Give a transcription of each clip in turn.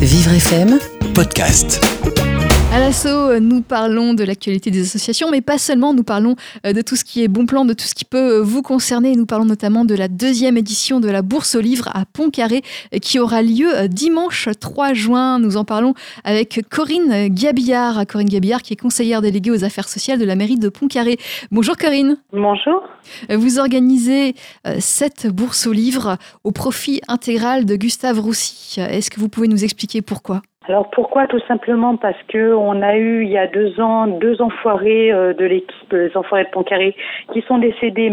Vivre FM Podcast. À l'assaut, nous parlons de l'actualité des associations, mais pas seulement, nous parlons euh, de tout ce qui est bon plan, de tout ce qui peut euh, vous concerner. Nous parlons notamment de la deuxième édition de la Bourse au Livre à Pontcarré, euh, qui aura lieu dimanche 3 juin. Nous en parlons avec Corinne Gabillard. Corinne Gabillard, qui est conseillère déléguée aux affaires sociales de la mairie de Pontcarré. Bonjour Corinne. Bonjour. Vous organisez cette Bourse au Livre au profit intégral de Gustave Roussy. Est-ce que vous pouvez nous expliquer pourquoi? Alors pourquoi Tout simplement parce que on a eu il y a deux ans deux enfoirés euh, de l'équipe, les enfoirés de Pontcarré, qui sont décédés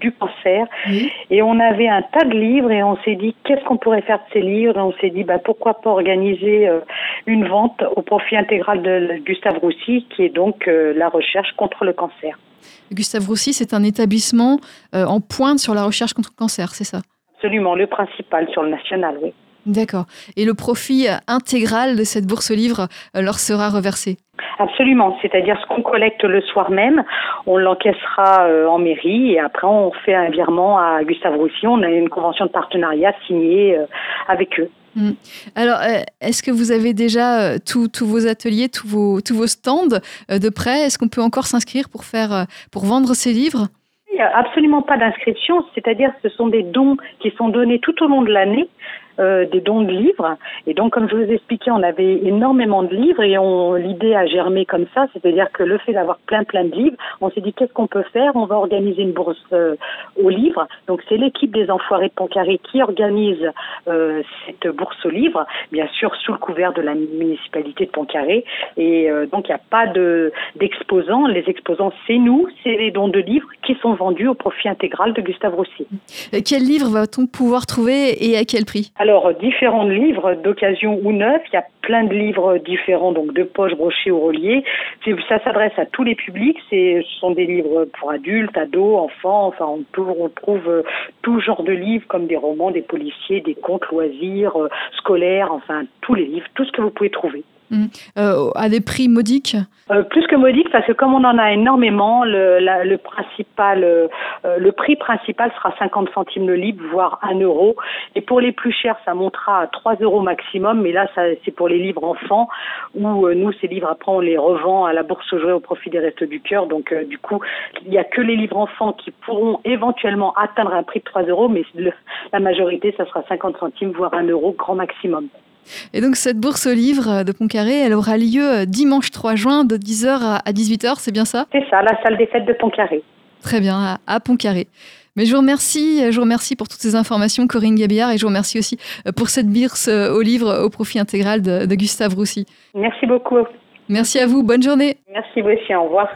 du cancer. Et on avait un tas de livres et on s'est dit qu'est-ce qu'on pourrait faire de ces livres? Et on s'est dit bah pourquoi pas organiser euh, une vente au profit intégral de Gustave Roussy, qui est donc euh, la recherche contre le cancer. Gustave Roussy, c'est un établissement en pointe sur la recherche contre le cancer, c'est ça? Absolument, le principal sur le national, oui. D'accord. Et le profit intégral de cette bourse livre euh, leur sera reversé? Absolument, c'est-à-dire ce qu'on collecte le soir même, on l'encaissera euh, en mairie et après on fait un virement à Gustave Roussy. On a une convention de partenariat signée euh, avec eux. Hmm. Alors, est-ce que vous avez déjà tous vos ateliers, tous vos, tous vos stands de prêt? Est-ce qu'on peut encore s'inscrire pour, faire, pour vendre ces livres? N'y a absolument pas d'inscription, c'est-à-dire ce sont des dons qui sont donnés tout au long de l'année euh, des dons de livres. Et donc, comme je vous expliquais, on avait énormément de livres et l'idée a germé comme ça, c'est-à-dire que le fait d'avoir plein plein de livres, on s'est dit qu'est-ce qu'on peut faire? On va organiser une bourse euh, aux livres. Donc, c'est l'équipe des Enfoirés de Pontcarré qui organise euh, cette bourse aux livres, bien sûr sous le couvert de la municipalité de Pontcarré. Et euh, donc, il n'y a pas de d'exposants. Les exposants, c'est nous, c'est les dons de livres qui sont vendus au profit intégral de Gustave Roussy. Quel livre va-t-on pouvoir trouver et à quel prix? Alors, différents livres d'occasion ou neufs. Il y a plein de livres différents, donc de poche, brochés ou reliés. Ça s'adresse à tous les publics. Ce sont des livres pour adultes, ados, enfants. Enfin, on, on trouve euh, tout genre de livres, comme des romans, des policiers, des contes loisirs, euh, scolaires. Enfin, tous les livres, tout ce que vous pouvez trouver. Mmh. Euh, à des prix modiques euh, Plus que modiques, parce que comme on en a énormément, le, principal, euh, le prix principal sera 50 centimes le livre, voire 1 euro. Et pour les plus chers, ça montera à 3 euros maximum. Mais là, c'est pour les livres enfants, où nous, ces livres, après, on les revend à la bourse aux jouets au profit des restes du cœur. Donc, du coup, il n'y a que les livres enfants qui pourront éventuellement atteindre un prix de 3 euros, mais la majorité, ça sera 50 centimes, voire 1 euro, grand maximum. Et donc cette bourse au livre de Pontcarré, elle aura lieu euh, dimanche 3 juin de 10h à 18h, c'est bien ça? C'est ça, la salle des fêtes de Pontcarré. Très bien, à Pontcarré. Mais je vous remercie, je vous remercie pour toutes ces informations, Corinne Gabillard, et je vous remercie aussi euh, pour cette bourse euh, au livre au profit intégral de, Gustave Roussy. Merci beaucoup. Merci à vous, bonne journée. Merci vous aussi, au revoir.